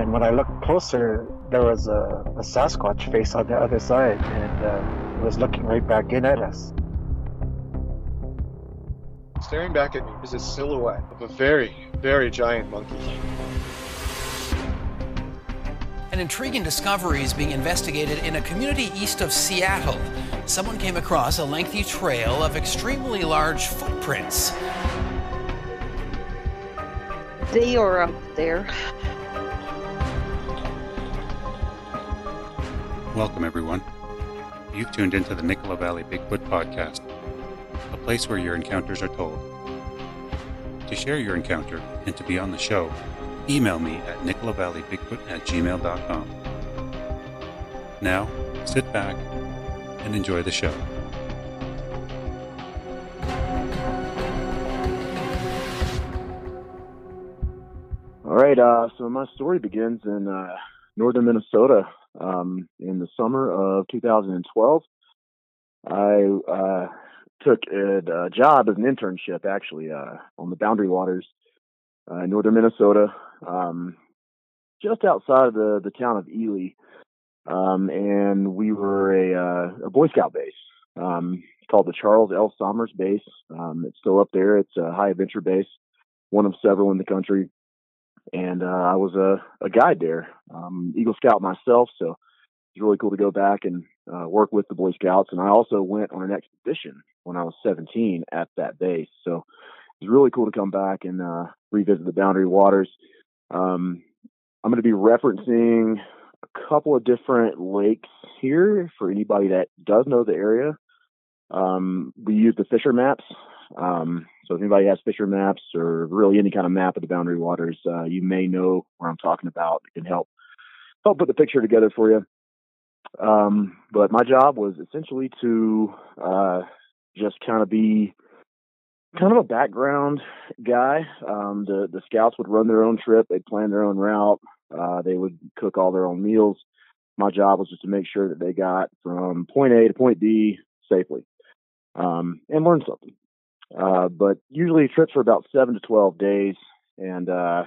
And when I looked closer, there was a, a Sasquatch face on the other side, and uh, it was looking right back in at us. Staring back at me is a silhouette of a very, very giant monkey. An intriguing discovery is being investigated in a community east of Seattle. Someone came across a lengthy trail of extremely large footprints. They are up there. Welcome, everyone. You've tuned into the Nicola Valley Bigfoot Podcast, a place where your encounters are told. To share your encounter and to be on the show, email me at nicolavalley.bigfoot at gmail.com. Now, sit back and enjoy the show. All right, uh, so my story begins in uh, northern Minnesota um, in the summer of 2012. I uh, took a, a, job as an internship, actually, uh, on the Boundary Waters uh, in northern Minnesota, um, just outside of the, the town of Ely. Um, and we were a, uh, a Boy Scout base um, called the Charles L. Sommers Base. Um, it's still up there. It's a high adventure base, one of several in the country and uh, I was a, a guide there, um, Eagle Scout myself. So it was really cool to go back and uh, work with the Boy Scouts. And I also went on an expedition when I was 17 at that base. So it was really cool to come back and uh, revisit the Boundary Waters. Um, I'm going to be referencing a couple of different lakes here for anybody that does know the area. Um, we use the Fisher maps. Um, so if anybody has Fisher maps or really any kind of map of the Boundary Waters, uh, you may know where I'm talking about. It can help help put the picture together for you. Um, but my job was essentially to uh, just kind of be kind of a background guy. Um, the the scouts would run their own trip. They'd plan their own route. Uh, they would cook all their own meals. My job was just to make sure that they got from point A to point B safely um, and learn something. Uh, but usually trips are about seven to 12 days. And uh,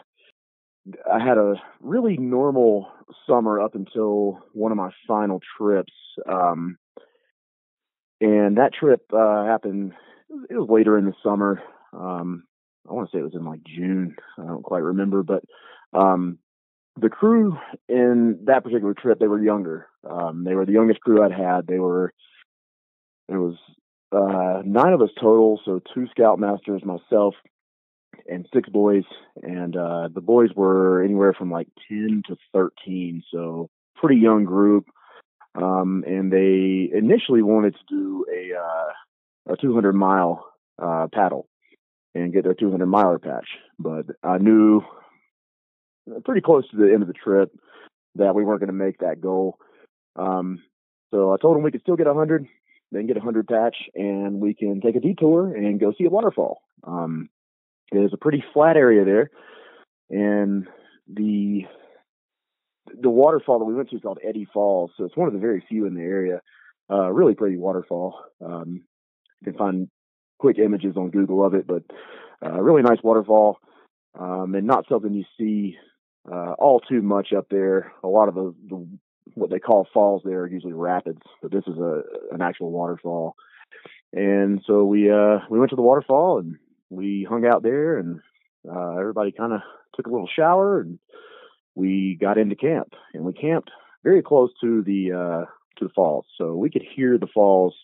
I had a really normal summer up until one of my final trips. Um, and that trip uh, happened, it was later in the summer. Um, I want to say it was in like June. I don't quite remember. But um, the crew in that particular trip, they were younger. Um, they were the youngest crew I'd had. They were, it was uh, nine of us total, so two scoutmasters, myself, and six boys. And uh, the boys were anywhere from like 10 to 13, so pretty young group. Um, and they initially wanted to do a uh, a 200 mile uh, paddle and get their 200 miler patch, but I knew pretty close to the end of the trip that we weren't going to make that goal. Um, so I told them we could still get 100, then get a hundred patch, and we can take a detour and go see a waterfall. Um, there's a pretty flat area there, and the the waterfall that we went to is called Eddy Falls. So it's one of the very few in the area. Uh, really pretty waterfall. Um, you can find quick images on Google of it, but uh, really nice waterfall, um, and not something you see uh, all too much up there. A lot of the, the what they call falls there are usually rapids, but this is a an actual waterfall. And so we uh we went to the waterfall and we hung out there and uh everybody kind of took a little shower and we got into camp and we camped very close to the uh to the falls. So we could hear the falls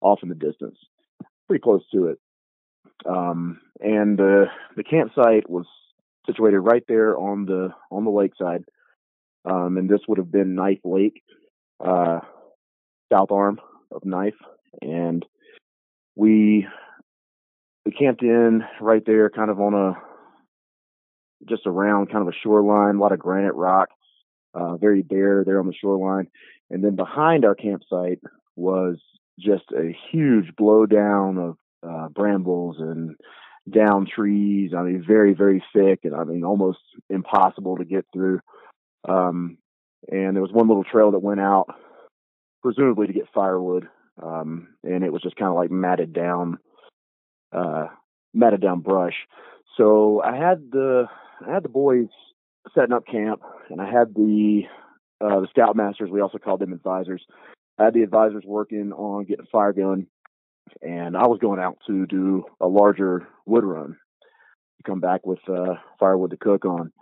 off in the distance. Pretty close to it. Um and uh the campsite was situated right there on the on the lakeside um, and this would have been Knife Lake, uh, south arm of Knife, and we we camped in right there, kind of on a just around kind of a shoreline, a lot of granite rock, uh, very bare there on the shoreline, and then behind our campsite was just a huge blowdown of uh, brambles and down trees. I mean, very very thick, and I mean almost impossible to get through. Um, and there was one little trail that went out, presumably to get firewood. Um, and it was just kind of like matted down, uh, matted down brush. So I had the, I had the boys setting up camp, and I had the uh, the scoutmasters. We also called them advisors. I had the advisors working on getting a fire going, and I was going out to do a larger wood run to come back with uh, firewood to cook on.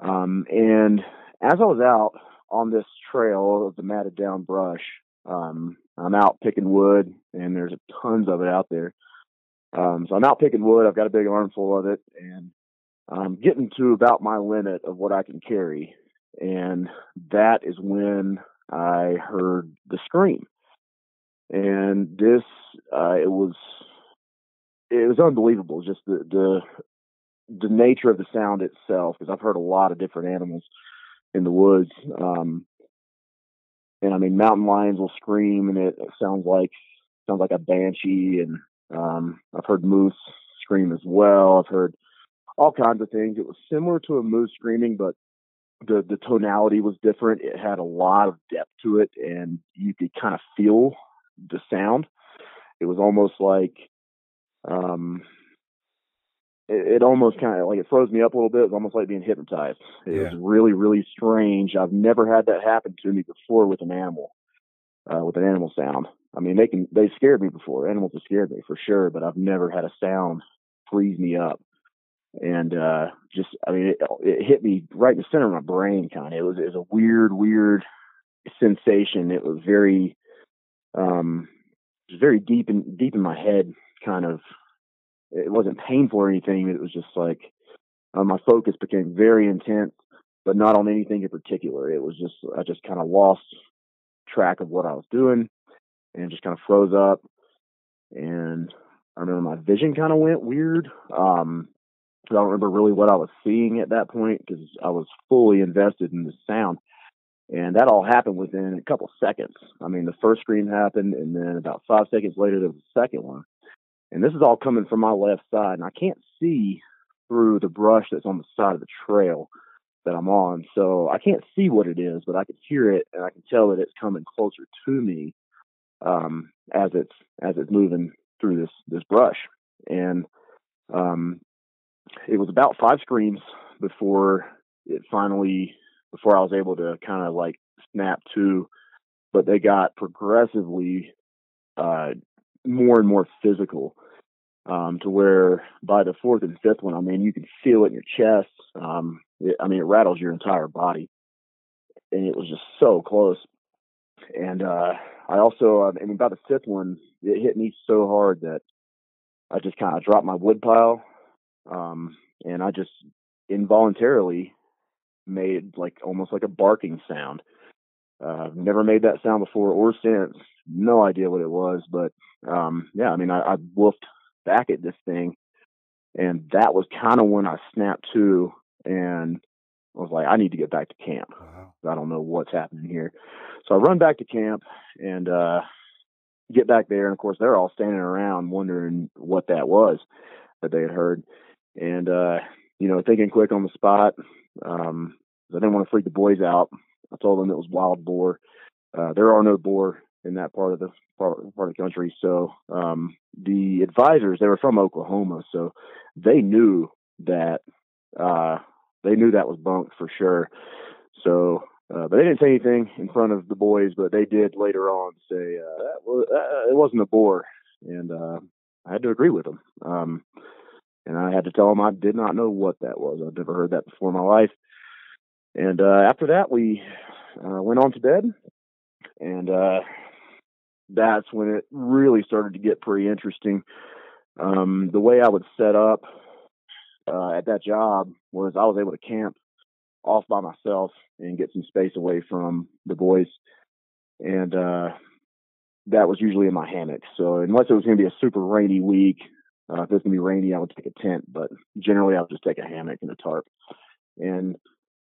Um, and as I was out on this trail of the matted down brush, um, I'm out picking wood, and there's tons of it out there. Um, so I'm out picking wood. I've got a big armful of it, and I'm getting to about my limit of what I can carry. And that is when I heard the scream. And this, uh, it was, it was unbelievable. Just the, the, the nature of the sound itself, because I've heard a lot of different animals in the woods. Um, and I mean, mountain lions will scream, and it, sounds like sounds like a banshee. And um, I've heard moose scream as well. I've heard all kinds of things. It was similar to a moose screaming, but the the tonality was different. It had a lot of depth to it, and you could kind of feel the sound. It was almost like um, it, it almost kind of like it froze me up a little bit. It was almost like being hypnotized. It Yeah. was really, really strange. I've never had that happen to me before with an animal, uh, with an animal sound. I mean, they can they scared me before. Animals have scared me for sure, but I've never had a sound freeze me up. And uh, just, I mean, it, it hit me right in the center of my brain. Kind of, it was it was a weird, weird sensation. It was very, um, very deep in deep in my head. Kind of, it wasn't painful or anything. It was just like uh, my focus became very intense, but not on anything in particular. It was just I just kind of lost track of what I was doing and just kind of froze up. And I remember my vision kind of went weird. Um, I don't remember really what I was seeing at that point because I was fully invested in the sound. And that all happened within a couple seconds. I mean, the first scream happened, and then about five seconds later, there was a second one. And this is all coming from my left side, and I can't see through the brush that's on the side of the trail that I'm on. So I can't see what it is, but I can hear it, and I can tell that it's coming closer to me um, as it's as it's moving through this this brush. And um, it was about five screams before it finally before I was able to kind of like snap to, but they got progressively uh, more and more physical um, to where by the fourth and fifth one, I mean, you can feel it in your chest. Um, it, I mean, it rattles your entire body, and it was just so close. And uh, I also, I mean, about the fifth one, it hit me so hard that I just kind of dropped my wood pile, um, and I just involuntarily made like almost like a barking sound. Uh, never made that sound before or since. No idea what it was, but um, yeah, I mean, I, I woofed back at this thing, and that was kind of when I snapped to and I was like, I need to get back to camp. Wow. I don't know what's happening here. So I run back to camp and uh, get back there, and of course they're all standing around wondering what that was that they had heard, and uh, you know, thinking quick on the spot. Um, I didn't want to freak the boys out. I told them it was wild boar. Uh, there are no boar in that part of the part, part of the country. So um, the advisors, they were from Oklahoma, so they knew that uh, they knew that was bunk for sure. So, uh, but they didn't say anything in front of the boys, but they did later on say uh, that was, uh, it wasn't a boar, and uh, I had to agree with them. Um, and I had to tell them I did not know what that was. I'd never heard that before in my life. And uh, after that, we uh, went on to bed, and uh, that's when it really started to get pretty interesting. Um, the way I would set up uh, at that job was I was able to camp off by myself and get some space away from the boys, and uh, that was usually in my hammock. So unless it was going to be a super rainy week, uh, if it was going to be rainy, I would take a tent, but generally I would just take a hammock and a tarp. And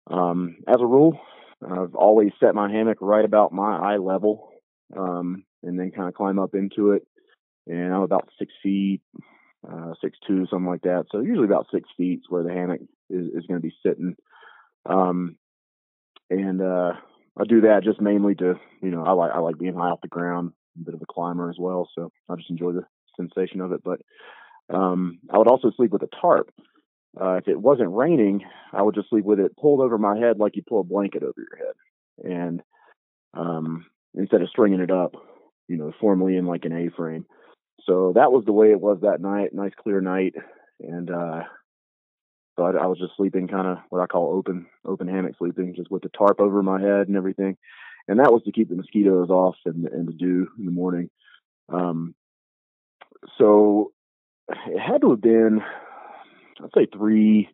um, as a rule, I've always set my hammock right about my eye level, um, and then kind of climb up into it. And I'm about six feet, uh, six two, something like that. So usually about six feet is where the hammock is, is going to be sitting. Um, and uh, I do that just mainly to, you know, I like I like being high off the ground, a bit of a climber as well. So I just enjoy the sensation of it. But um, I would also sleep with a tarp uh, if it wasn't raining, I would just sleep with it pulled over my head like you pull a blanket over your head, and um, instead of stringing it up, you know, formally in like an A-frame. So that was the way it was that night. Nice clear night, and uh, so I, I was just sleeping kind of what I call open open hammock sleeping, just with the tarp over my head and everything. And that was to keep the mosquitoes off and, and the dew in the morning. Um, so it had to have been, I'd say three,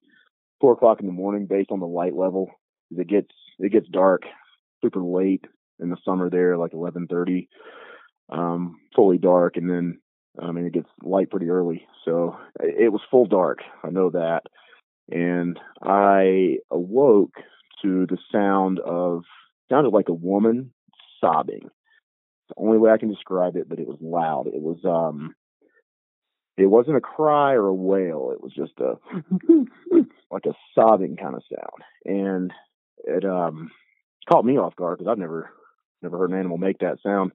four o'clock in the morning, based on the light level. It gets it gets dark super late in the summer there, like eleven thirty, um, fully dark, and then I mean it gets light pretty early. So it was full dark. I know that, and I awoke to the sound of sounded like a woman sobbing. the only way I can describe it, but it was loud. It was um it wasn't a cry or a wail. It was just a like a sobbing kind of sound, and it um caught me off guard because I've never never heard an animal make that sound.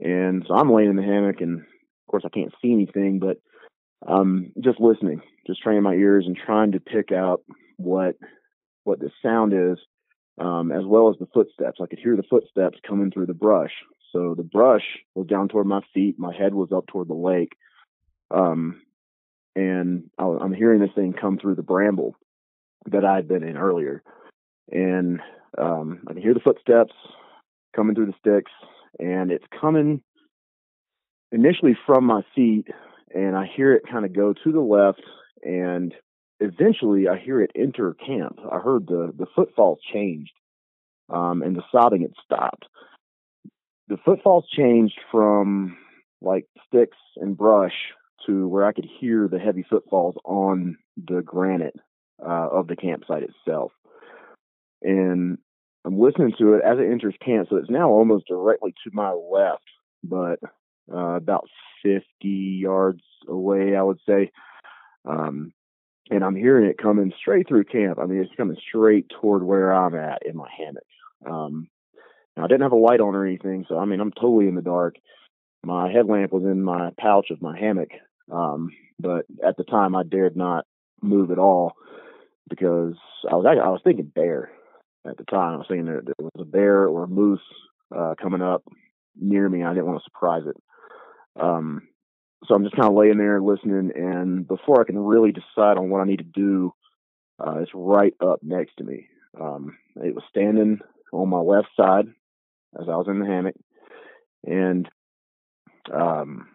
And so I'm laying in the hammock, and of course I can't see anything, but um just listening, just training my ears and trying to pick out what what the sound is, um, as well as the footsteps. I could hear the footsteps coming through the brush. So the brush was down toward my feet, my head was up toward the lake um, and I, am hearing this thing come through the bramble that I'd been in earlier. And um, I can hear the footsteps coming through the sticks, and it's coming initially from my feet, and I hear it kind of go to the left, and eventually I hear it enter camp. I heard the the footfalls changed, um, and the sobbing had stopped. The footfalls changed from like sticks and brush to where I could hear the heavy footfalls on the granite uh, of the campsite itself. And I'm listening to it as it enters camp, so it's now almost directly to my left, but uh, about 50 yards away, I would say. Um, and I'm hearing it coming straight through camp. I mean, it's coming straight toward where I'm at in my hammock. Um, now, I didn't have a light on or anything, so I mean, I'm totally in the dark. My headlamp was in my pouch of my hammock, um, but at the time, I dared not move at all because I was I was thinking bear at the time. I was thinking there, there was a bear or a moose uh, coming up near me. I didn't want to surprise it. Um, so I'm just kind of laying there listening, and before I can really decide on what I need to do, uh, it's right up next to me. Um, it was standing on my left side as I was in the hammock, and um,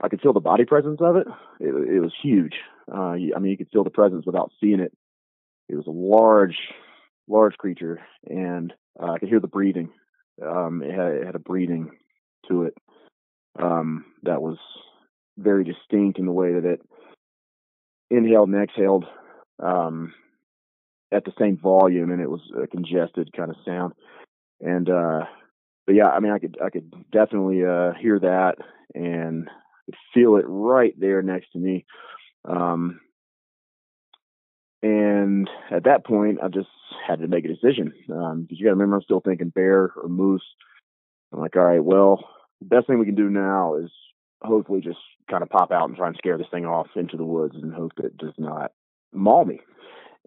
I could feel the body presence of it. It, it was huge. Uh, I mean, you could feel the presence without seeing it. It was a large, large creature, and uh, I could hear the breathing. Um, it, had, it had a breathing to it um, that was very distinct in the way that it inhaled and exhaled um, at the same volume, and it was a congested kind of sound. And uh, but yeah, I mean, I could I could definitely uh, hear that, and feel it right there next to me. Um, and at that point, I just had to make a decision because um, you got to remember, I'm still thinking bear or moose. I'm like, all right, well, the best thing we can do now is hopefully just kind of pop out and try and scare this thing off into the woods and hope it does not maul me.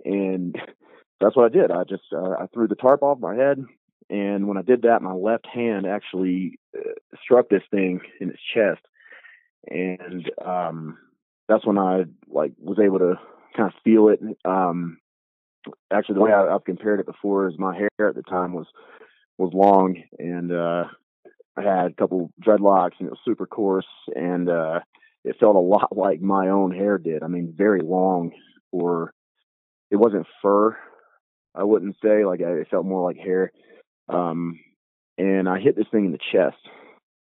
And that's what I did. I just uh, I threw the tarp off my head, and when I did that, my left hand actually uh, struck this thing in its chest, and um, that's when I like was able to kind of feel it. Um, actually, the way I, have compared it before is my hair at the time was was long, and uh, I had a couple dreadlocks, and it was super coarse, and uh, it felt a lot like my own hair did. I mean, very long, or it wasn't fur. I wouldn't say like it felt more like hair. Um, and I hit this thing in the chest.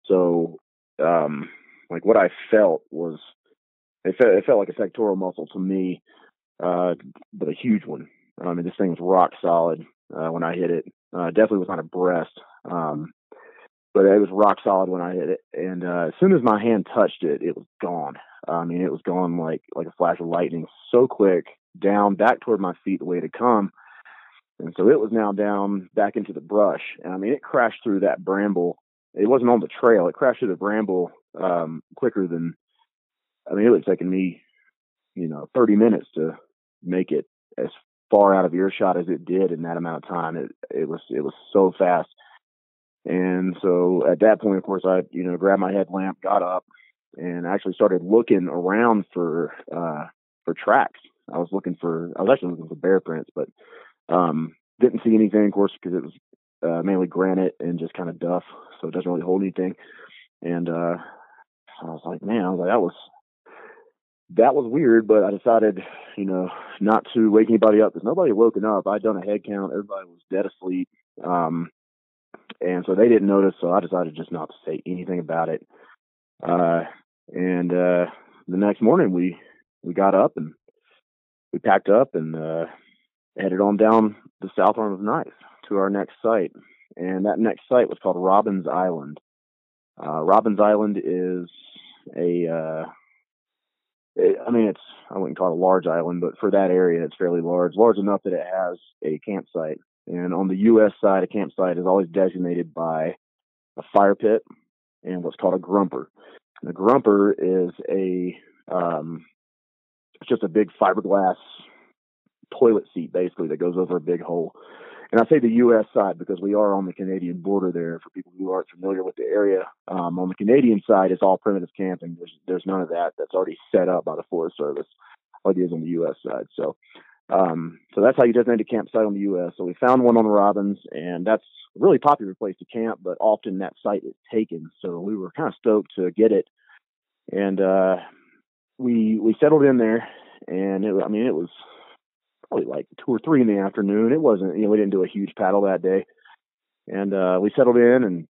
So um, like what I felt was it felt, it felt like a pectoral muscle to me, uh, but a huge one. I mean, this thing was rock solid uh, when I hit it. Uh, definitely was not a breast, um, but it was rock solid when I hit it. And uh, as soon as my hand touched it, it was gone. I mean, it was gone like like a flash of lightning, so quick, down back toward my feet the way it had come. And so it was now down back into the brush. And I mean, it crashed through that bramble. It wasn't on the trail. It crashed through the bramble um, quicker than I mean it would have taken me, you know, 30 minutes to make it as far out of earshot as it did in that amount of time. It it was it was so fast. And so at that point, of course, I you know grabbed my headlamp, got up, and actually started looking around for uh, for tracks. I was looking for I was actually looking for bear prints, but um, didn't see anything, of course, because it was uh, mainly granite and just kind of duff, so it doesn't really hold anything. And uh, I was like, man, I was like, that was that was weird, but I decided, you know, not to wake anybody up because nobody had woken up. I'd done a head count, everybody was dead asleep, um, and so they didn't notice. So I decided just not to say anything about it. Uh, and uh, the next morning, we we got up and we packed up and uh, headed on down the south arm of Knife to our next site. And that next site was called Robbins Island. Uh, Robbins Island is a, uh, it, I mean, it's, I wouldn't call it a large island, but for that area, it's fairly large, large enough that it has a campsite. And on the U.S. side, a campsite is always designated by a fire pit and what's called a grumper. And a grumper is a, um, it's just a big fiberglass toilet seat basically that goes over a big hole. And I say the U.S. side because we are on the Canadian border there. For people who aren't familiar with the area, um, on the Canadian side, it's all primitive camping. There's there's none of that. That's already set up by the Forest Service, like it is on the U.S. side. So, um, so that's how you designate a campsite on the U.S. So we found one on Robbins, and that's a really popular place to camp. But often that site is taken, so we were kind of stoked to get it. And uh, we we settled in there, and it, I mean it was probably like two or three in the afternoon. It wasn't, you know, we didn't do a huge paddle that day. And uh, we settled in and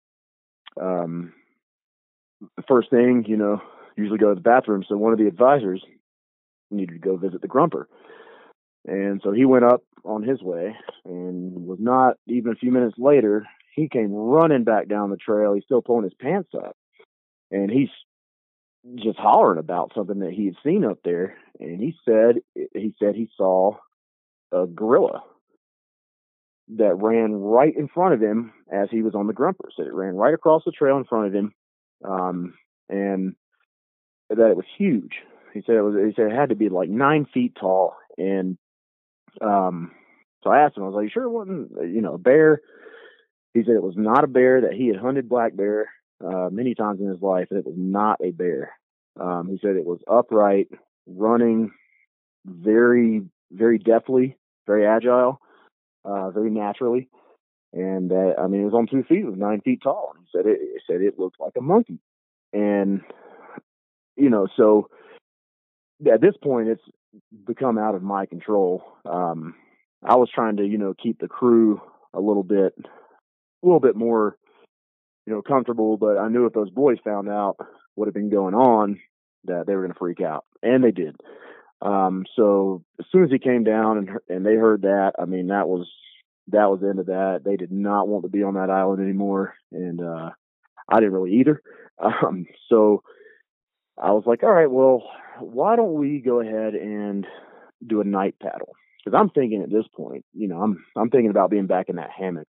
um, the first thing, you know, usually go to the bathroom. So one of the advisors needed to go visit the grumper. And so he went up on his way and was not even a few minutes later, he came running back down the trail. He's still pulling his pants up. And he's just hollering about something that he had seen up there. And he said he said he saw a gorilla that ran right in front of him as he was on the grumper. So it ran right across the trail in front of him, um, and that it was huge. He said it was. He said it had to be like nine feet tall, and um, so I asked him. I was like, "Sure, it wasn't you know a bear?" He said it was not a bear. That he had hunted black bear uh, many times in his life, and it was not a bear. Um, he said it was upright, running very, very deftly, very agile, uh, very naturally. And uh, I mean, it was on two feet, it was nine feet tall. And he said it, said it looked like a monkey. And, you know, so at this point, it's become out of my control. Um, I was trying to, you know, keep the crew a little bit, a little bit more, you know, comfortable. But I knew if those boys found out what had been going on, that they were going to freak out, and they did. Um, so as soon as he came down and and they heard that, I mean, that was that was the end of that. They did not want to be on that island anymore, and uh, I didn't really either. Um, so I was like, all right, well, why don't we go ahead and do a night paddle? Because I'm thinking at this point, you know, I'm I'm thinking about being back in that hammock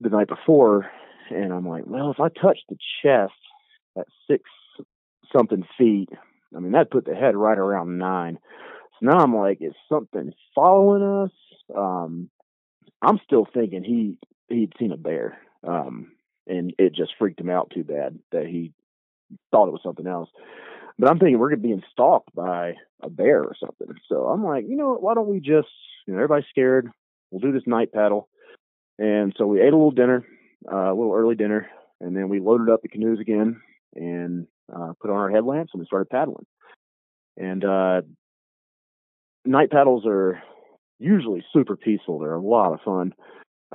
the night before, and I'm like, well, if I touch the chest at six something feet, I mean, that put the head right around nine. So now I'm like, is something following us? Um, I'm still thinking he he'd seen a bear, um, and it just freaked him out too bad that he thought it was something else. But I'm thinking we're gonna being stalked by a bear or something. So I'm like, you know what? Why don't we just, you know, everybody's scared. We'll do this night paddle. And so we ate a little dinner, uh, a little early dinner, and then we loaded up the canoes again and uh, put on our headlamps and we started paddling. And uh, night paddles are usually super peaceful. They're a lot of fun.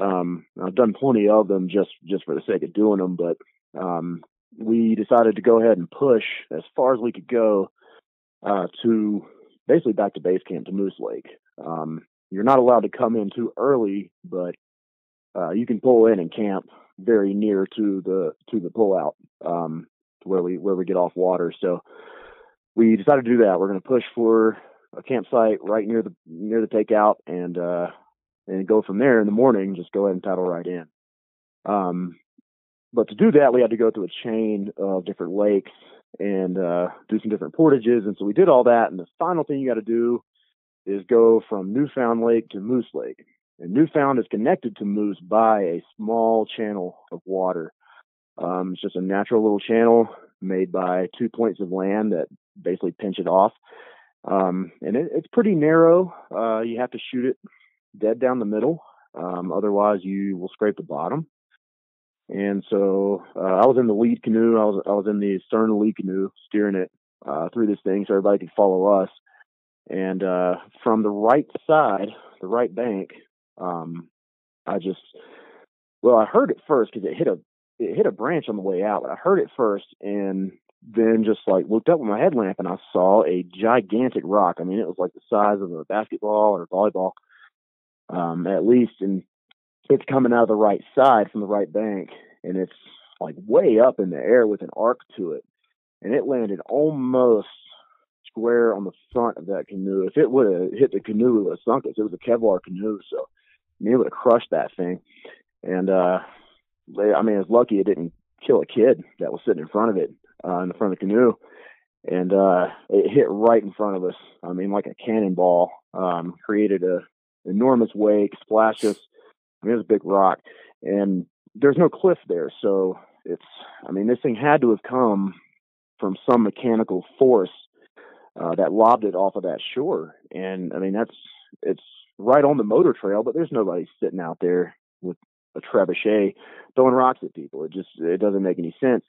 Um, I've done plenty of them just just for the sake of doing them, but um, we decided to go ahead and push as far as we could go uh, to basically back to base camp to Moose Lake. Um, you're not allowed to come in too early, but uh, you can pull in and camp very near to the to the pullout. Um, where we where we get off water. So we decided to do that. We're going to push for a campsite right near the near the takeout and uh, and go from there in the morning. Just go ahead and paddle right in. Um, but to do that, we had to go through a chain of different lakes and uh, do some different portages. And so we did all that. And the final thing you got to do is go from Newfound Lake to Moose Lake. And Newfound is connected to Moose by a small channel of water. Um, it's just a natural little channel made by two points of land that basically pinch it off. Um, and it, it's pretty narrow. Uh, you have to shoot it dead down the middle. Um, otherwise, you will scrape the bottom. And so uh, I was in the lead canoe. I was I was in the stern lead canoe, steering it uh, through this thing so everybody could follow us. And uh, from the right side, the right bank, um, I just well, I heard it first because it hit a it hit a branch on the way out, but I heard it first and then just like looked up with my headlamp and I saw a gigantic rock. I mean, it was like the size of a basketball or a volleyball, um, at least. And it's coming out of the right side from the right bank and it's like way up in the air with an arc to it. And it landed almost square on the front of that canoe. If it would have hit the canoe, it would have sunk us. It was a Kevlar canoe, so I mean, it would have crushed that thing. And uh, I mean, it's lucky it didn't kill a kid that was sitting in front of it uh, in the front of the canoe, and uh, it hit right in front of us. I mean, like a cannonball. Um, created a enormous wake, splashed. I mean, it was a big rock, and there's no cliff there, so it's. I mean, this thing had to have come from some mechanical force uh, that lobbed it off of that shore, and I mean, that's it's right on the motor trail, but there's nobody sitting out there with a trebuchet throwing rocks at people. It just it doesn't make any sense.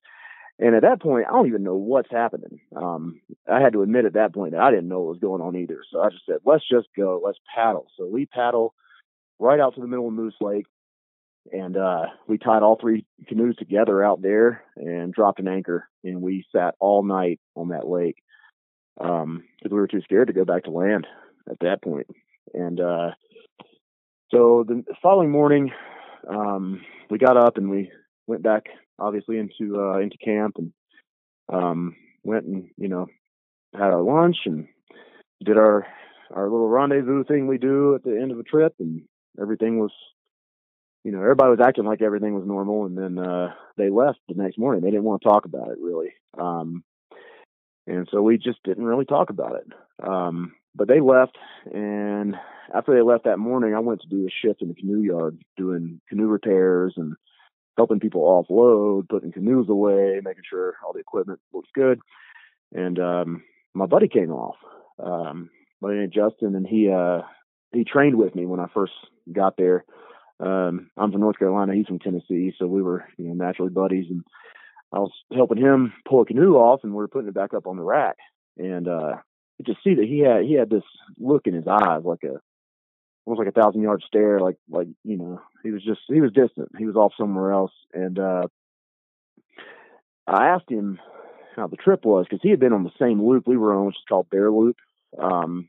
And at that point, I don't even know what's happening. Um, I had to admit at that point that I didn't know what was going on either. So I just said, let's just go, let's paddle. So we paddle right out to the middle of Moose Lake, and uh, we tied all three canoes together out there and dropped an anchor, and we sat all night on that lake because um, we were too scared to go back to land at that point. And uh, so the following morning, um, we got up and we went back, obviously, into uh, into camp and um, went and you know had our lunch and did our our little rendezvous thing we do at the end of a trip, and everything was, you know, everybody was acting like everything was normal, and then uh, they left the next morning. They didn't want to talk about it really, um, and so we just didn't really talk about it. Um, but they left, and after they left that morning, I went to do a shift in the canoe yard, doing canoe repairs and helping people offload, putting canoes away, making sure all the equipment looks good. And um, my buddy came off, um, my name Justin, and he uh, he trained with me when I first got there. Um, I'm from North Carolina, he's from Tennessee, so we were you know naturally buddies, and I was helping him pull a canoe off, and we were putting it back up on the rack. And uh, you just see that he had he had this look in his eyes, like a almost like a thousand yard stare, like like you know he was just he was distant. He was off somewhere else, and uh, I asked him how the trip was because he had been on the same loop we were on, which is called Bear Loop, um,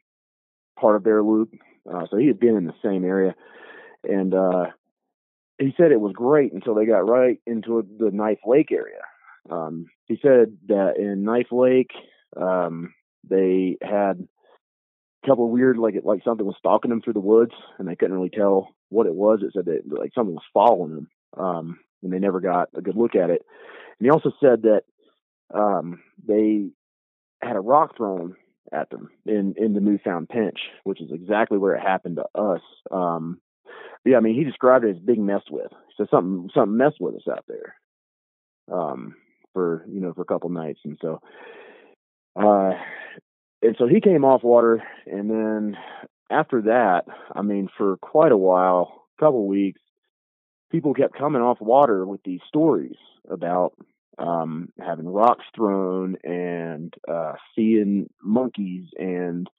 part of Bear Loop. Uh, so he had been in the same area, and uh, he said it was great until they got right into the Knife Lake area. Um, he said that in Knife Lake, um, they had a couple of weird, like it, like something was stalking them through the woods, and they couldn't really tell what it was. It said that like something was following them, um, and they never got a good look at it. And he also said that um, they had a rock thrown at them in in the newfound pinch, which is exactly where it happened to us. Um, yeah, I mean, he described it as being messed with. So something something messed with us out there, um, for you know for a couple nights, and so uh, and so he came off water, and then after that, I mean, for quite a while, a couple weeks, people kept coming off water with these stories about um, having rocks thrown and uh, seeing monkeys and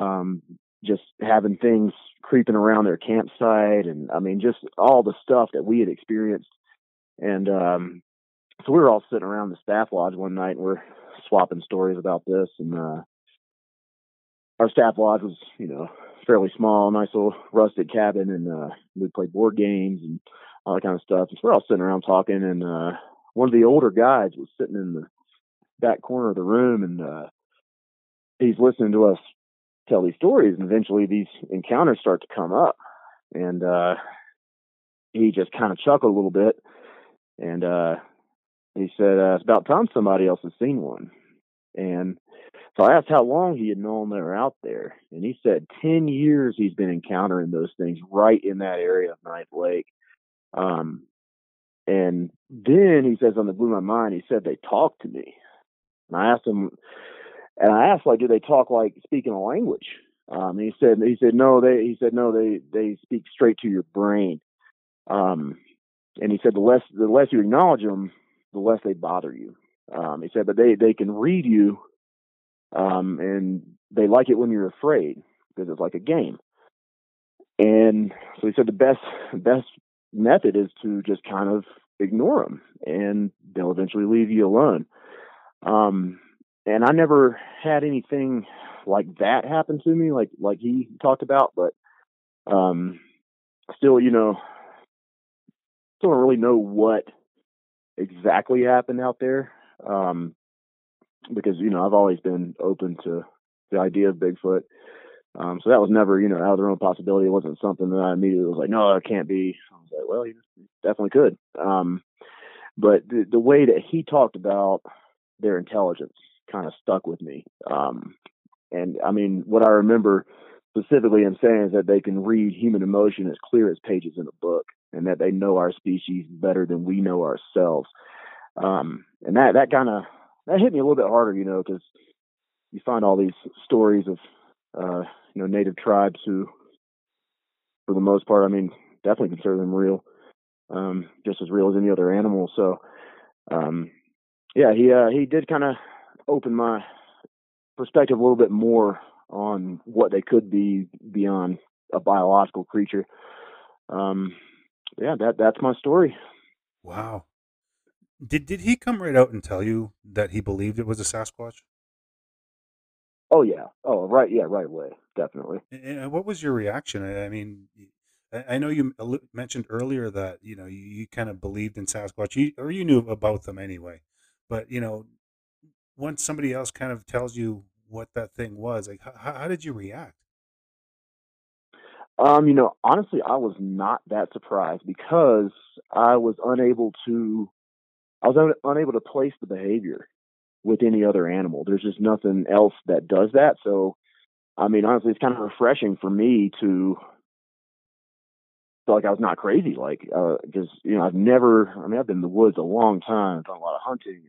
um, just having things creeping around their campsite, and I mean, just all the stuff that we had experienced. And um, so we were all sitting around the staff lodge one night, and we're swapping stories about this, and uh, our staff lodge was, you know, fairly small, nice little rusted cabin, and uh, we played board games and all that kind of stuff. And so we're all sitting around talking, and uh, one of the older guys was sitting in the back corner of the room, and uh, he's listening to us tell these stories, and eventually these encounters start to come up, and uh, he just kind of chuckled a little bit, and uh, he said, uh, "It's about time somebody else has seen one." And so I asked how long he had known they were out there, and he said ten years he's been encountering those things right in that area of Knife Lake. Um, and then he says, on the blew my mind, he said they talked to me. And I asked him, and I asked, like, do they talk like speaking a language? Um, he said, he said, no, they, he said, no, they, they speak straight to your brain. Um, and he said, the less, the less you acknowledge them, the less they bother you. Um, he said, but they, they can read you, um, and they like it when you're afraid because it's like a game. And so he said the best, best method is to just kind of ignore them and they'll eventually leave you alone. Um, and I never had anything like that happen to me, like like he talked about, but um, still, you know, still don't really know what exactly happened out there. Um, because you know I've always been open to the idea of Bigfoot. Um, so that was never, you know, out of the realm of possibility. It wasn't something that I immediately was like, no, it can't be. I was like, well, you definitely could. Um, but the, the way that he talked about their intelligence kind of stuck with me. Um, and I mean, what I remember specifically him saying is that they can read human emotion as clear as pages in a book, and that they know our species better than we know ourselves. Um, and that that kind of that hit me a little bit harder, you know, because you find all these stories of uh, you know native tribes who, for the most part, I mean, definitely consider them real, um, just as real as any other animal. So, um, yeah, he uh, he did kind of open my perspective a little bit more on what they could be beyond a biological creature. Um, yeah, that that's my story. Wow. Did did he come right out and tell you that he believed it was a Sasquatch? Oh yeah. Oh right. Yeah. Right away. Definitely. And what was your reaction? I mean, I know you mentioned earlier that you know you, you kind of believed in Sasquatch, you, or you knew about them anyway. But you know, once somebody else kind of tells you what that thing was, like how, how did you react? Um, you know, honestly, I was not that surprised because I was unable to, I was un- unable to place the behavior with any other animal. There's just nothing else that does that. So, I mean, honestly, it's kind of refreshing for me to feel like I was not crazy, like, because uh, you know, I've never, I mean, I've been in the woods a long time, done a lot of hunting.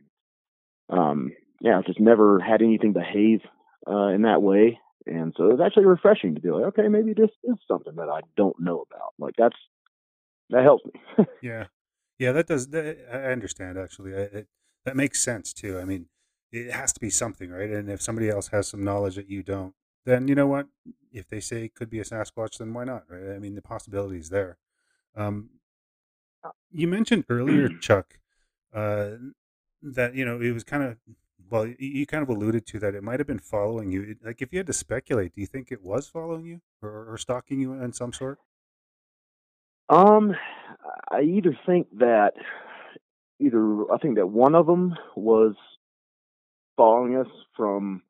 Um, yeah, I've just never had anything behave uh, in that way. And so it's actually refreshing to be like, okay, maybe this is something that I don't know about. Like that's that helps me. yeah, yeah, that does. That, I understand actually. It, that makes sense too. I mean, it has to be something, right? And if somebody else has some knowledge that you don't, then you know what? If they say it could be a Sasquatch, then why not, right? I mean, the possibility is there. Um, uh you mentioned earlier, Chuck, uh, that you know it was kind of well, you kind of alluded to that it might have been following you. Like, if you had to speculate, do you think it was following you or, or stalking you in some sort? Um, I either think that either I think that one of them was following us from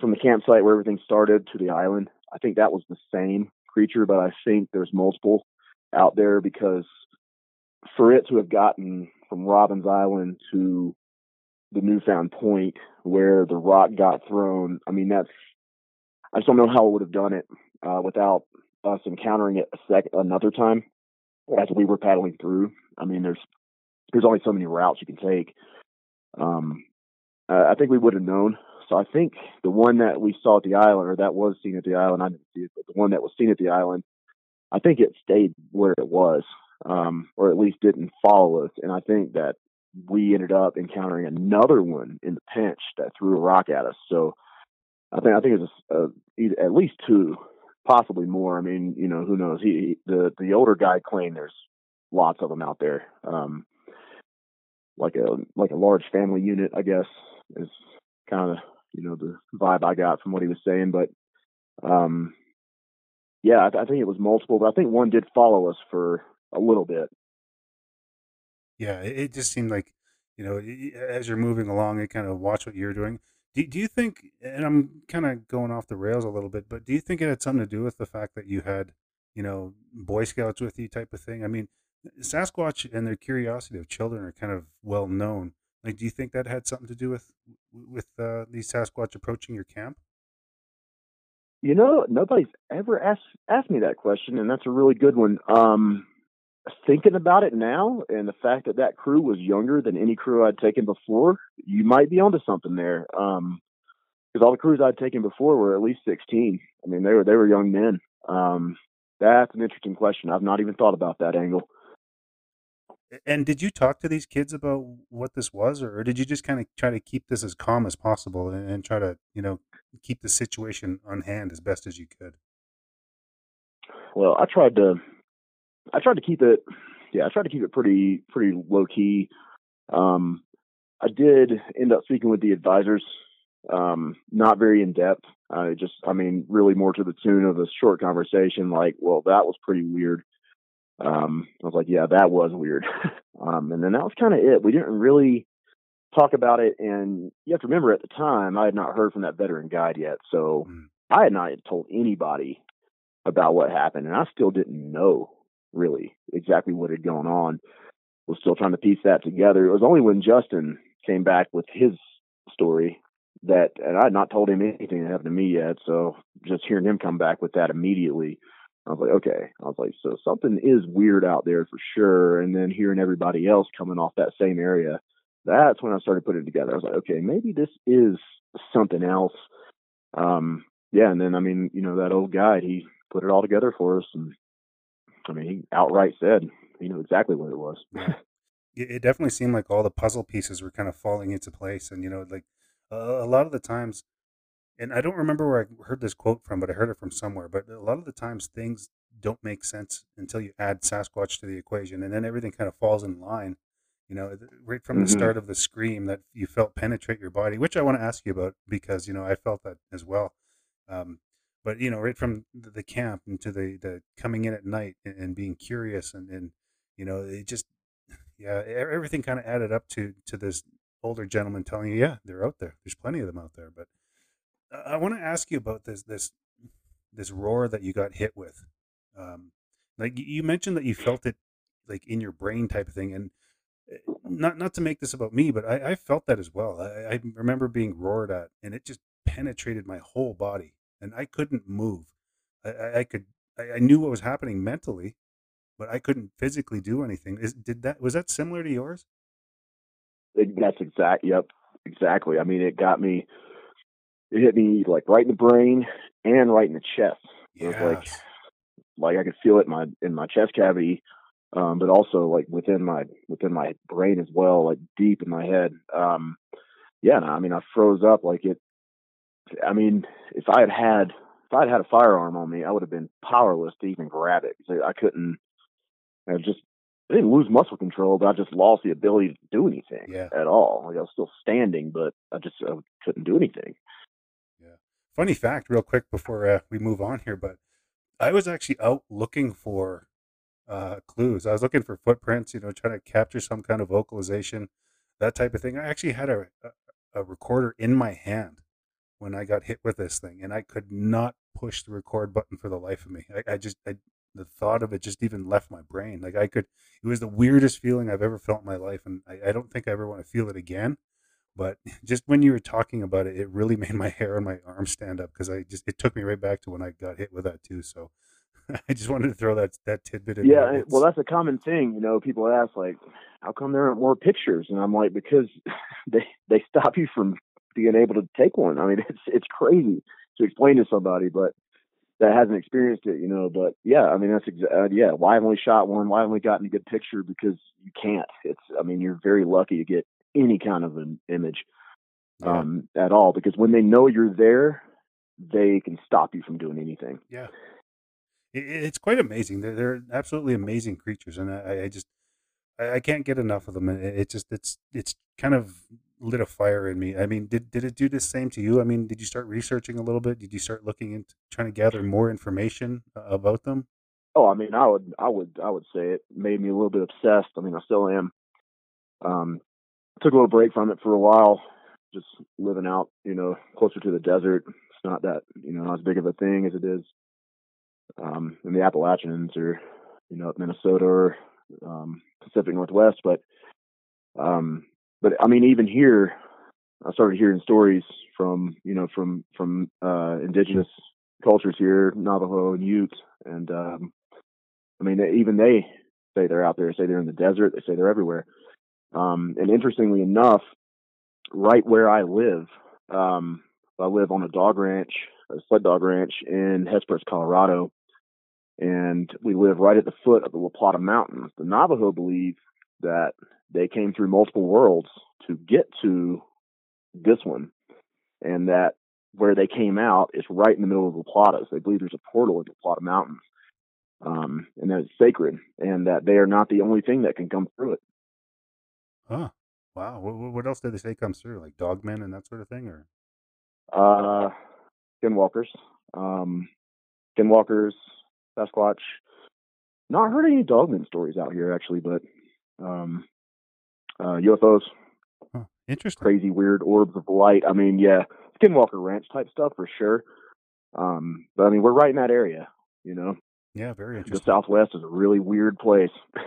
from the campsite where everything started to the island. I think that was the same creature, but I think there's multiple out there because for it to have gotten from Robbins Island to the newfound point where the rock got thrown. I mean, that's I just don't know how it would have done it uh, without us encountering it a second another time as we were paddling through. I mean, there's there's only so many routes you can take. Um, uh, I think we would have known. So I think the one that we saw at the island, or that was seen at the island, I didn't see it, but the one that was seen at the island, I think it stayed where it was, um, or at least didn't follow us. And I think that we ended up encountering another one in the pinch that threw a rock at us. So I think I think it's a, at least two, possibly more. I mean, you know, who knows? He, he the the older guy claimed there's lots of them out there. Um, like a like a large family unit, I guess, is kind of you know the vibe I got from what he was saying. But um, yeah, I, I think it was multiple, but I think one did follow us for a little bit. Yeah, it, it just seemed like, you know, as you're moving along, it kind of watch what you're doing. Do, do you think, and I'm kind of going off the rails a little bit, but do you think it had something to do with the fact that you had, you know, Boy Scouts with you type of thing? I mean, Sasquatch and their curiosity of children are kind of well known. Like, do you think that had something to do with with uh, these Sasquatch approaching your camp? You know, nobody's ever asked asked me that question, and that's a really good one. Um, thinking about it now, and the fact that that crew was younger than any crew I'd taken before, you might be onto something there. Um, because all the crews I'd taken before were at least sixteen. I mean, they were they were young men. Um, that's an interesting question. I've not even thought about that angle. And did you talk to these kids about what this was, or did you just kind of try to keep this as calm as possible and, and try to, you know, keep the situation on hand as best as you could? Well, I tried to, I tried to keep it, yeah, I tried to keep it pretty, pretty low key. Um, I did end up speaking with the advisors, um, not very in depth. I just, I mean, really more to the tune of a short conversation, like, well, that was pretty weird. Um, I was like, yeah, that was weird. um, and then that was kind of it. We didn't really talk about it. And you have to remember at the time, I had not heard from that veteran guide yet. So Mm. I had not told anybody about what happened. And I still didn't know really exactly what had gone on. Was still trying to piece that together. It was only when Justin came back with his story that, and I had not told him anything that happened to me yet. So just hearing him come back with that immediately, I was like, okay. I was like, so something is weird out there for sure. And then hearing everybody else coming off that same area, that's when I started putting it together. I was like, okay, maybe this is something else. Um, yeah, and then I mean, you know, that old guy, he put it all together for us, and I mean, he outright said he knew exactly what it was. It, it definitely seemed like all the puzzle pieces were kind of falling into place, and you know, like uh, a lot of the times, and I don't remember where I heard this quote from, but I heard it from somewhere. But a lot of the times, things don't make sense until you add Sasquatch to the equation, and then everything kind of falls in line. You know, right from the Mhm. start of the scream that you felt penetrate your body, which I want to ask you about because you know I felt that as well. Um, but you know, right from the, camp into the the coming in at night and, and being curious and and you know, it just yeah, everything kind of added up to to this older gentleman telling you, yeah, they're out there. There's plenty of them out there. But I- I want to ask you about this this this roar that you got hit with. Um, like you mentioned that you felt it like in your brain type of thing, and eh, not not to make this about me, but I, I felt that as well. I, I remember being roared at, and it just penetrated my whole body, and I couldn't move. I, I, could I, I knew what was happening mentally, but I couldn't physically do anything. Is did that was that similar to yours? It, that's exact. Yep, exactly. I mean, it got me. It hit me like right in the brain and right in the chest. It was like like I could feel it in my in my chest cavity, um, but also like within my within my brain as well, like deep in my head. Um, yeah, no, I mean, I froze up like it. I mean, if I had had if I had had a firearm on me, I would have been powerless to even grab it. I couldn't. I just I didn't lose muscle control, but I just lost the ability to do anything Yeah. at all. Like I was still standing, but I just I couldn't do anything. Funny fact, real quick before uh, we move on here, but I was actually out looking for uh, clues. I was looking for footprints, you know, trying to capture some kind of vocalization, that type of thing. I actually had a, a, a recorder in my hand when I got hit with this thing, and I could not push the record button for the life of me. I, I just, I, the thought of it just even left my brain. Like I could, it was the weirdest feeling I've ever felt in my life, and I, I don't think I ever want to feel it again. But just when you were talking about it, it really made my hair on my arm stand up because I just it took me right back to when I got hit with that too. So I just wanted to throw that that tidbit in. Yeah, well, that's a common thing. You know, people ask like, "How come there aren't more pictures?" And I'm like, because they they stop you from being able to take one. I mean, it's it's crazy to explain to somebody, but that hasn't experienced it, you know. But yeah, I mean, that's exa- uh, yeah. Why haven't we shot one? Why haven't we gotten a good picture? Because you can't. It's. I mean, you're very lucky to get any kind of an image Yeah. um, at all because when they know you're there, they can stop you from doing anything. Yeah, it, it's quite amazing. They're, they're absolutely amazing creatures, and I, I just I, I can't get enough of them. And it, it just it's it's kind of lit a fire in me. I mean, did did it do the same to you? I mean, did you start researching a little bit? Did you start looking into trying to gather more information uh, about them? Oh, I mean, I would, I would, I would say it made me a little bit obsessed. I mean, I still am. Um, took a little break from it for a while, just living out, you know, closer to the desert. It's not that, you know, not as big of a thing as it is um, in the Appalachians or, you know, Minnesota or um, Pacific Northwest. But, um, but I mean, even here, I started hearing stories from you know from from uh, indigenous cultures here, Navajo and Ute, and um, I mean even they say they're out there, say they're in the desert, they say they're everywhere. Um, and interestingly enough, right where I live, um, I live on a dog ranch, a sled dog ranch in Hesperus, Colorado, and we live right at the foot of the La Plata Mountains. The Navajo believe that they came through multiple worlds to get to this one, and that where they came out is right in the middle of the Plata. So they believe there's a portal in the Plata Mountains, um, and that it's sacred, and that they are not the only thing that can come through it. Huh. Wow. What, what else did they say comes through? Like dogmen and that sort of thing, or? Uh, skinwalkers, um, skinwalkers, Sasquatch. Not heard any dogman stories out here actually, but um, uh, UFOs, Huh. Interesting. crazy weird orbs of light. I mean, yeah, Skinwalker Ranch type stuff for sure. Um, but I mean, we're right in that area. You know, Yeah, very the. Southwest is a really weird place.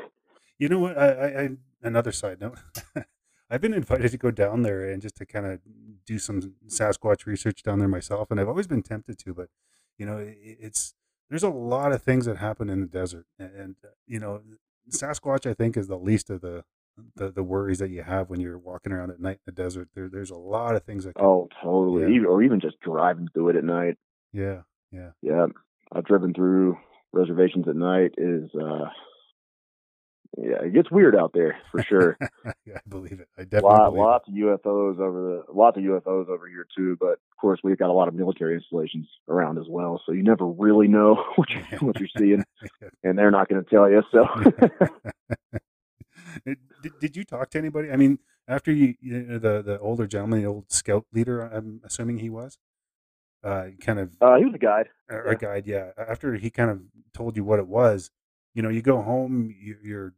You know what? I, I, I another side note. I've been invited to go down there and just to kind of do some Sasquatch research down there myself, and I've always been tempted to, but you know, it, it's there's a lot of things that happen in the desert, and, and uh, you know, Sasquatch I think is the least of the, the the worries that you have when you're walking around at night in the desert. There, there's a lot of things that. Can, Oh, totally. Yeah. Or even just driving through it at night. yeah, yeah, Yeah, I've driven through reservations at night. Is uh, yeah, it gets weird out there for sure. yeah. I believe it. I definitely lot, lots of UFOs over the lots of UFOs over here too. But of course, we've got a lot of military installations around as well, so you never really know what you it. what you're seeing, and they're not going to tell you. So did, did you talk to anybody? I mean, after you, you know, the the older gentleman, the old scout leader, I'm assuming he was, uh, kind of uh, he was a guide. or yeah. a guide, yeah. After he kind of told you what it was, you know, you go home, you, you're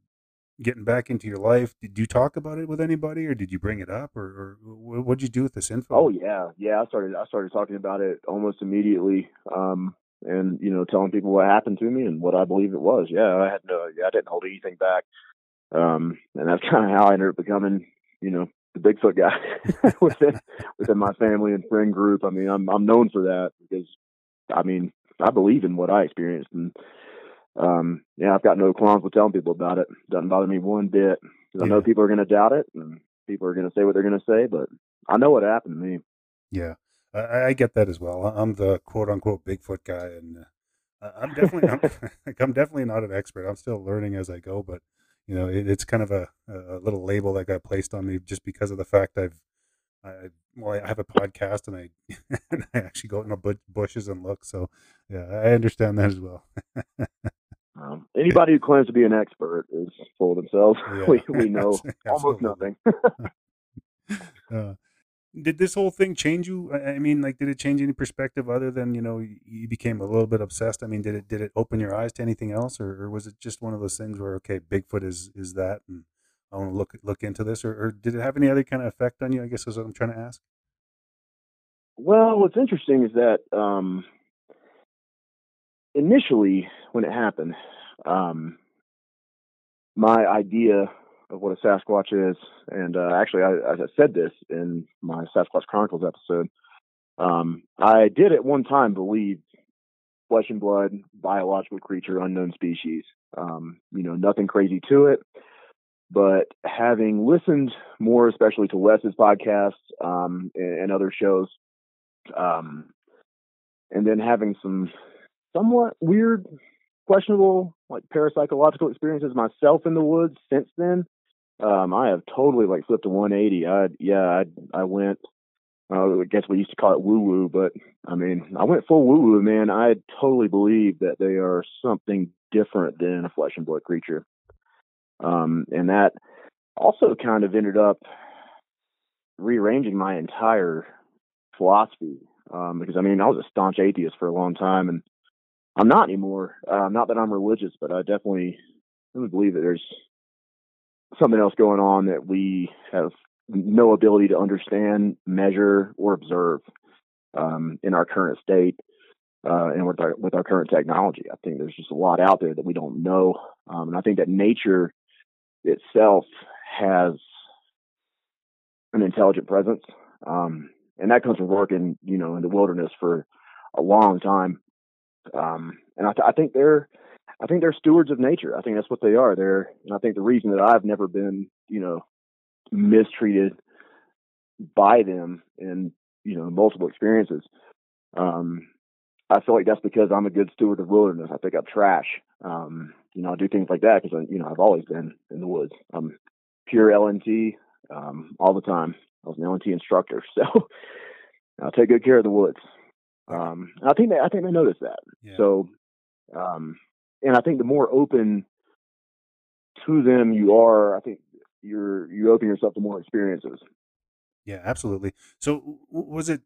getting back into your life. Did you talk about it with anybody, or did you bring it up, or, or what what'd you do with this info? Oh yeah, yeah. I started I started talking about it almost immediately, um, and you know, telling people what happened to me and what I believe it was. Yeah, I had no, yeah, I didn't hold anything back, um, and that's kind of how I ended up becoming, you know, the Bigfoot guy within within my family and friend group. I mean, I'm I'm known for that because, I mean, I believe in what I experienced, and um, yeah, I've got no qualms with telling people about it. Doesn't bother me one bit because I know people are going to doubt it and people are going to say what they're going to say, but I know what happened to me. Yeah, I, I get that as well. I'm the quote unquote Bigfoot guy, and uh, I'm definitely I'm, like, I'm definitely not an expert. I'm still learning as I go, but you know, it, it's kind of a, a little label that got placed on me just because of the fact I've I well, I have a podcast and I and I actually go in the bushes and look. So yeah, I understand that as well. Um, anybody who claims to be an expert is full of themselves. Yeah. we we know almost nothing. Uh, did this whole thing change you? I mean, like, did it change any perspective other than you know you- you became a little bit obsessed? I mean, did it did it open your eyes to anything else, or, or was it just one of those things where okay, Bigfoot is is that, and I want to look look into this, or, or did it have any other kind of effect on you? I guess is what I'm trying to ask. Well, what's interesting is that um, initially, when it happened, um, my idea of what a Sasquatch is, and uh, actually, I, I said this in my Sasquatch Chronicles episode. Um, I did at one time believe flesh and blood, biological creature, unknown species. Um, you know, nothing crazy to it. But having listened more, especially to Wes's podcast um, and, and other shows, um, and then having some somewhat weird, questionable, like parapsychological experiences myself in the woods since then. Um, I have totally like flipped a 180. I yeah, I I went. Uh, I guess we used to call it woo woo, but I mean, I went full woo woo, man. I totally believe that they are something different than a flesh and blood creature. Um, and that also kind of ended up rearranging my entire philosophy um, because I mean I was a staunch atheist for a long time, and I'm not anymore. Uh, not that I'm religious, but I definitely really believe that there's something else going on that we have no ability to understand, measure, or observe um, in our current state uh, and with our with our current technology. I think there's just a lot out there that we don't know, um, and I think that nature itself has an intelligent presence Um, and that comes from working, you know, in the wilderness for a long time. Um, and I, th- I think they're, I think they're stewards of nature. I think that's what they are. They're, and I think the reason that I've never been, you know, mistreated by them in, you know, multiple experiences. Um, I feel like that's because I'm a good steward of wilderness. I pick up trash. Um, you know, I do things like that because, you know, I've always been in the woods. I'm pure LNT um, all the time. I was an LNT instructor, so I take good care of the woods. Um, I think they, I think they notice that. Yeah. So, um, and I think the more open to them you are, I think you're you open yourself to more experiences. Yeah, absolutely. So was it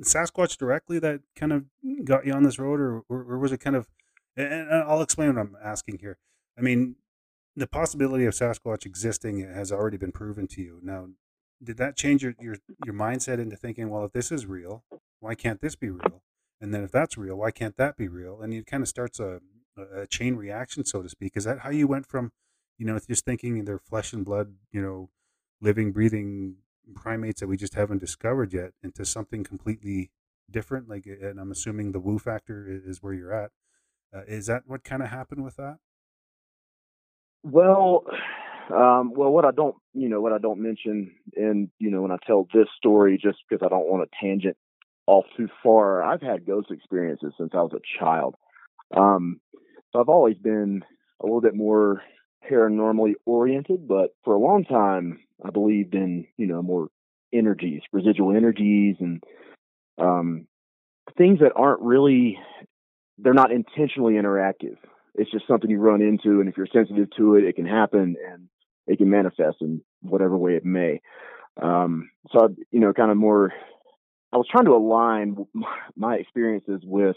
Sasquatch directly that kind of got you on this road, or or, or was it kind of? And I'll explain what I'm asking here. I mean, the possibility of Sasquatch existing has already been proven to you. Now, did that change your your your mindset into thinking, well, if this is real, why can't this be real? And then if that's real, why can't that be real? And it kind of starts a a chain reaction, so to speak. Is that how you went from, you know, just thinking they're flesh and blood, you know, living, breathing primates that we just haven't discovered yet into something completely different like and i'm assuming the woo factor is where you're at uh, is that what kind of happened with that Well, um, well, what I don't, you know, what I don't mention, and you know, when I tell this story, just because I don't want to tangent off too far, I've had ghost experiences since I was a child. Um, so I've always been a little bit more paranormally oriented, but for a long time, I believed in, you know, more energies, residual energies, and um, things that aren't really, they're not intentionally interactive. It's just something you run into and if you're sensitive to it it can happen and it can manifest in whatever way it may. Um so I, you know kind of more i was trying to align my experiences with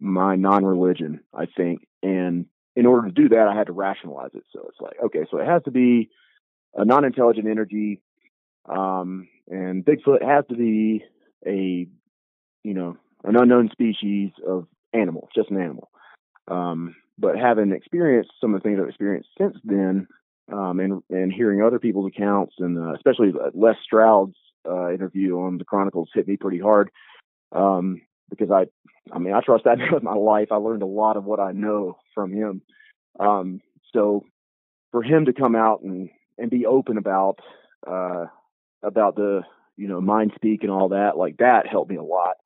my non-religion i think and in order to do that i had to rationalize it. So it's like okay so it has to be a non-intelligent energy um and bigfoot has to be a you know an unknown species of animal just an animal. Um, but having experienced some of the things I've experienced since then, um, and and hearing other people's accounts, and uh, especially Les Stroud's uh, interview on the Chronicles hit me pretty hard. Um, because I, I mean, I trust that man with my life. I learned a lot of what I know from him. Um, so for him to come out and and be open about uh, about the you know mind speak and all that, like that helped me a lot.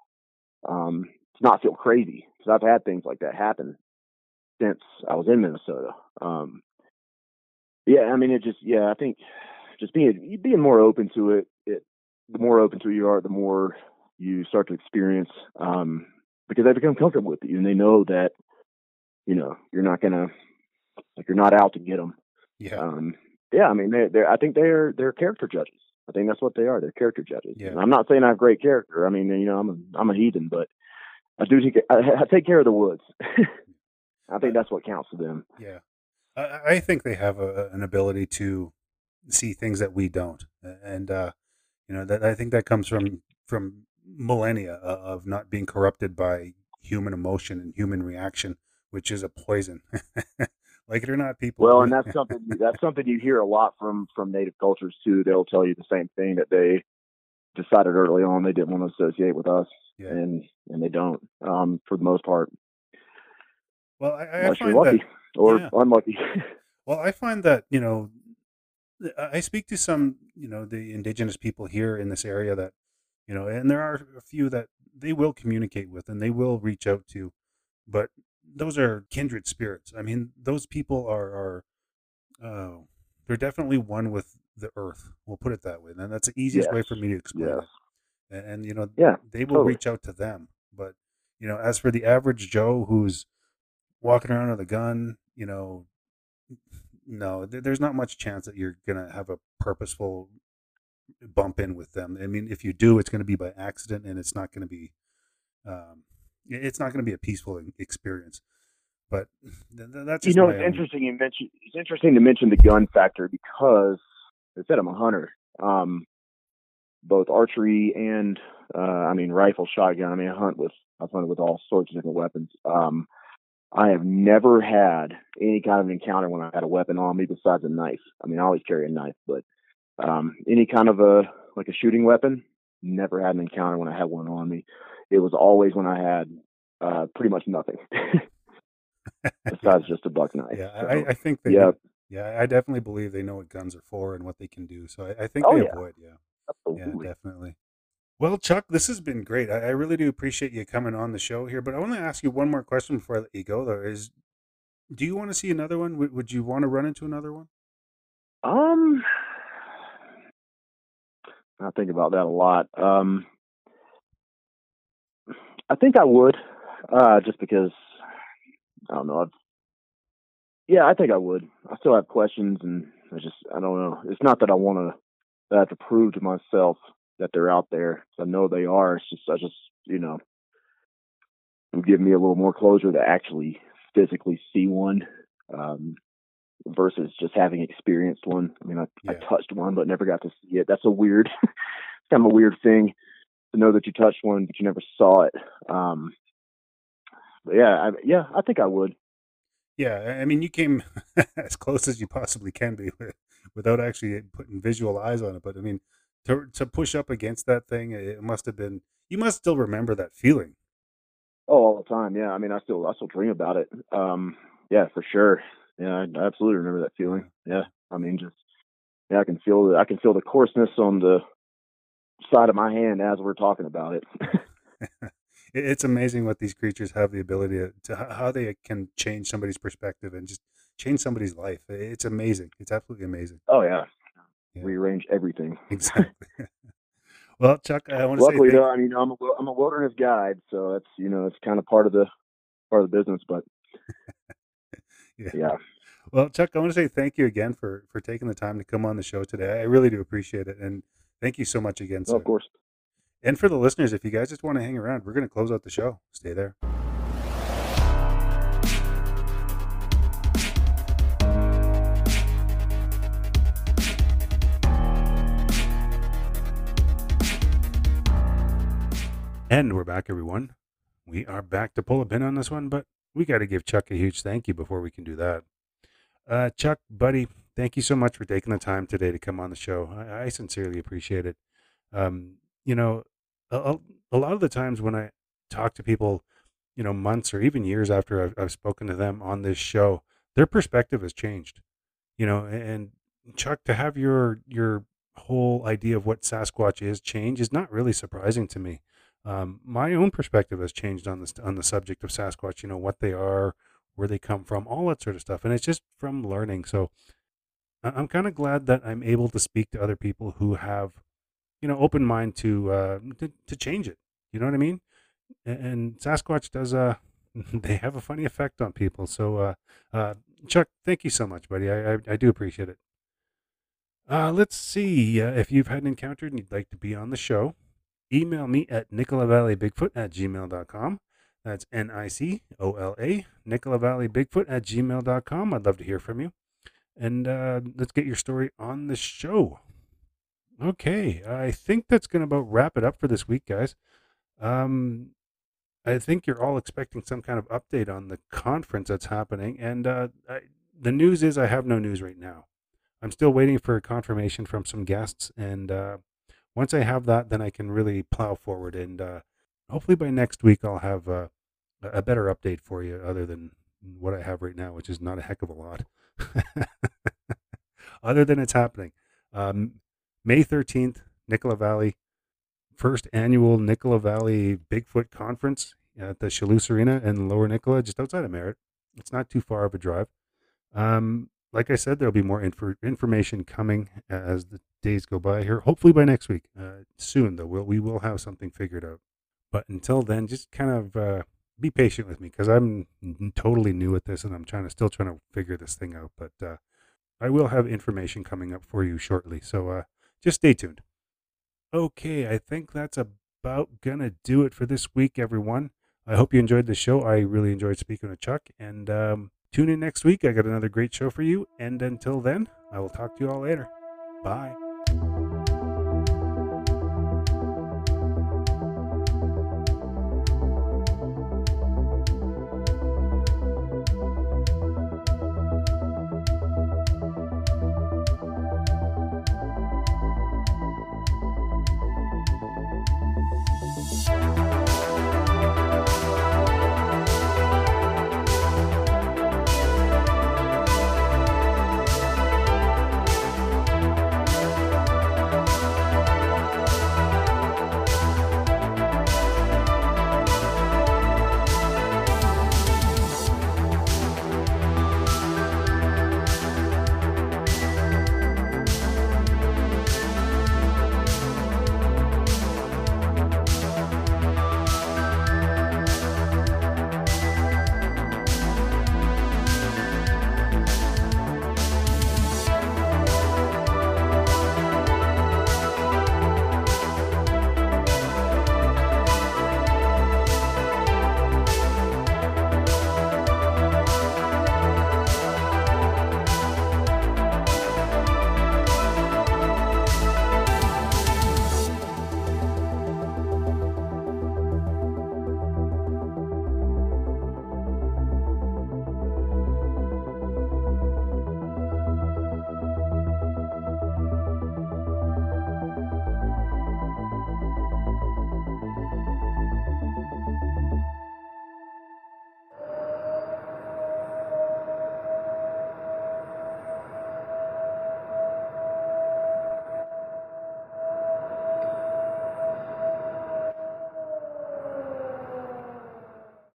Um, to not feel crazy because I've had things like that happen since I was in Minnesota. Um, yeah, I mean, it just yeah, I think just being being more open to it, it the more open to it you are, the more you start to experience um, because they become comfortable with you and they know that you know you're not gonna like you're not out to get them. yeah Um, yeah, I mean, they they're I think they're they're character judges. I think that's what they are. They're character judges. Yeah. And I'm not saying I have great character. I mean, you know, I'm a I'm a heathen, but I do take I, I take care of the woods. I think that's what counts to them. yeah i, I think they have a, an ability to see things that we don't and uh you know that i think that comes from from millennia of not being corrupted by human emotion and human reaction which is a poison like it or not people Well, and that's something that's something you hear a lot from from native cultures too. They'll tell you the same thing that they decided early on they didn't want to associate with us, Yeah. and and they don't um, for the most part, well i, I unless you're find that lucky or yeah. unlucky. Well, I find that you know, I speak to some you know the indigenous people here in this area that you know, and there are a few that they will communicate with and they will reach out to, but those are kindred spirits. I mean, those people are are uh, they're definitely one with the earth. We'll put it that way. And that's the easiest way for me to explain Yes. it. And, and you know, Yeah, they will totally. reach out to them. But you know, as for the average Joe who's walking around with a gun, you know, no, th- there's not much chance that you're gonna have a purposeful bump in with them. I mean, if you do, it's gonna be by accident, and it's not gonna be, um, it's not gonna be a peaceful experience. But th- th- that's you know, it's own- interesting you mention it's interesting to mention the gun factor because I said I'm a hunter. Um, both archery and uh, I mean rifle, shotgun. I mean, I hunt with I've hunted with all sorts of different weapons. Um, I have never had any kind of encounter when I had a weapon on me besides a knife. I mean, I always carry a knife, but um, any kind of a like a shooting weapon. Never had an encounter when I had one on me. It was always when I had uh, pretty much nothing besides just a buck knife. Yeah, So, I, I think they. yeah, Yeah, I definitely believe they know what guns are for and what they can do. So I, I think Oh, they yeah. avoid. Yeah. Yeah, absolutely. definitely. Well, Chuck, this has been great. I, I really do appreciate you coming on the show here. But I want to ask you one more question before I let you go. Though, is do you want to see another one? Would, would you want to run into another one? Um, I think about that a lot. Um, I think I would, uh, just because I don't know. I've, yeah, I think I would. I still have questions, and I just I don't know. It's not that I want to have to prove to myself that they're out there. I know they are. It's just I just you know would give me a little more closure to actually physically see one. Um, versus just having experienced one. I mean, I, I touched one, but never got to see it. That's a weird, it's kind of a weird thing to know that you touched one, but you never saw it. Um, but yeah, I, yeah, I think I would. Yeah, I- I mean, you came as close as you possibly can be with, without actually putting visual eyes on it. But I mean, to to push up against that thing, it must have been. You must still remember that feeling. Oh, all the time. Yeah. I mean, I still, I still dream about it. Um, yeah, for sure. Yeah, I I absolutely remember that feeling. Yeah. I mean, just, yeah, I can feel the, I can feel the coarseness on the side of my hand as we're talking about it. It- It's amazing what these creatures have the ability to, to how they can change somebody's perspective and just change somebody's life. It's amazing. It's absolutely amazing. oh yeah. Yeah. Rearrange everything. Exactly. well, Chuck, I want to say Luckily, though, I mean, I'm a I'm a wilderness guide, so that's you know it's kind of part of the part of the business. But Yeah. yeah, Well, Chuck, I want to say thank you again for for taking the time to come on the show today. I really do appreciate it, and thank you so much again, well, of course. And for the listeners, if you guys just want to hang around, we're going to close out the show. Stay there. And we're back, everyone. We are back to pull a pin on this one, but we got to give Chuck a huge thank you before we can do that. Uh, Chuck, buddy, thank you so much for taking the time today to come on the show. I, I sincerely appreciate it. Um, you know, a, a- lot of the times when I talk to people, you know, months or even years after I've, I've spoken to them on this show, their perspective has changed. You know, and Chuck, to have your your whole idea of what Sasquatch is change is not really surprising to me. Um, my own perspective has changed on this on the subject of Sasquatch. You know what they are, where they come from, all that sort of stuff, and it's just from learning. So I'm kind of glad that I'm able to speak to other people who have, you know, open mind to uh, to, to change it. You know what I mean? And Sasquatch does uh they have a funny effect on people. So uh, uh, Chuck, thank you so much, buddy. I I, I do appreciate it. Uh, let's see uh, if you've had an encounter and you'd like to be on the show. Email me at nicolavalley.bigfoot at gmail.com. That's N I C O L A, Nicola Valley Bigfoot at gmail.com. I'd love to hear from you. And uh, let's get your story on the show. Okay, I think that's going to about wrap it up for this week, guys. Um, I think you're all expecting some kind of update on the conference that's happening. And uh, I, the news is I have no news right now. I'm still waiting for confirmation from some guests. And uh, once I have that, then I can really plow forward. And uh, hopefully by next week, I'll have a better update for you other than what I have right now, which is not a heck of a lot. other than it's happening. Um, May 13th, Nicola Valley, first annual Nicola Valley Bigfoot Conference at the Shulus Arena in Lower Nicola, just outside of Merritt. It's not too far of a drive. Um, like I said, there'll be more infor- information coming as the days go by here. Hopefully by next week. Uh, soon, though, we'll, we will have something figured out. But until then, just kind of uh, be patient with me because I'm totally new at this and I'm trying to still trying to figure this thing out. But uh, I will have information coming up for you shortly. So uh, just stay tuned. Okay, I think that's about gonna do it for this week, everyone. I hope you enjoyed the show. I really enjoyed speaking with Chuck. And um, tune in next week. I got another great show for you. And until then, I will talk to you all later. Bye.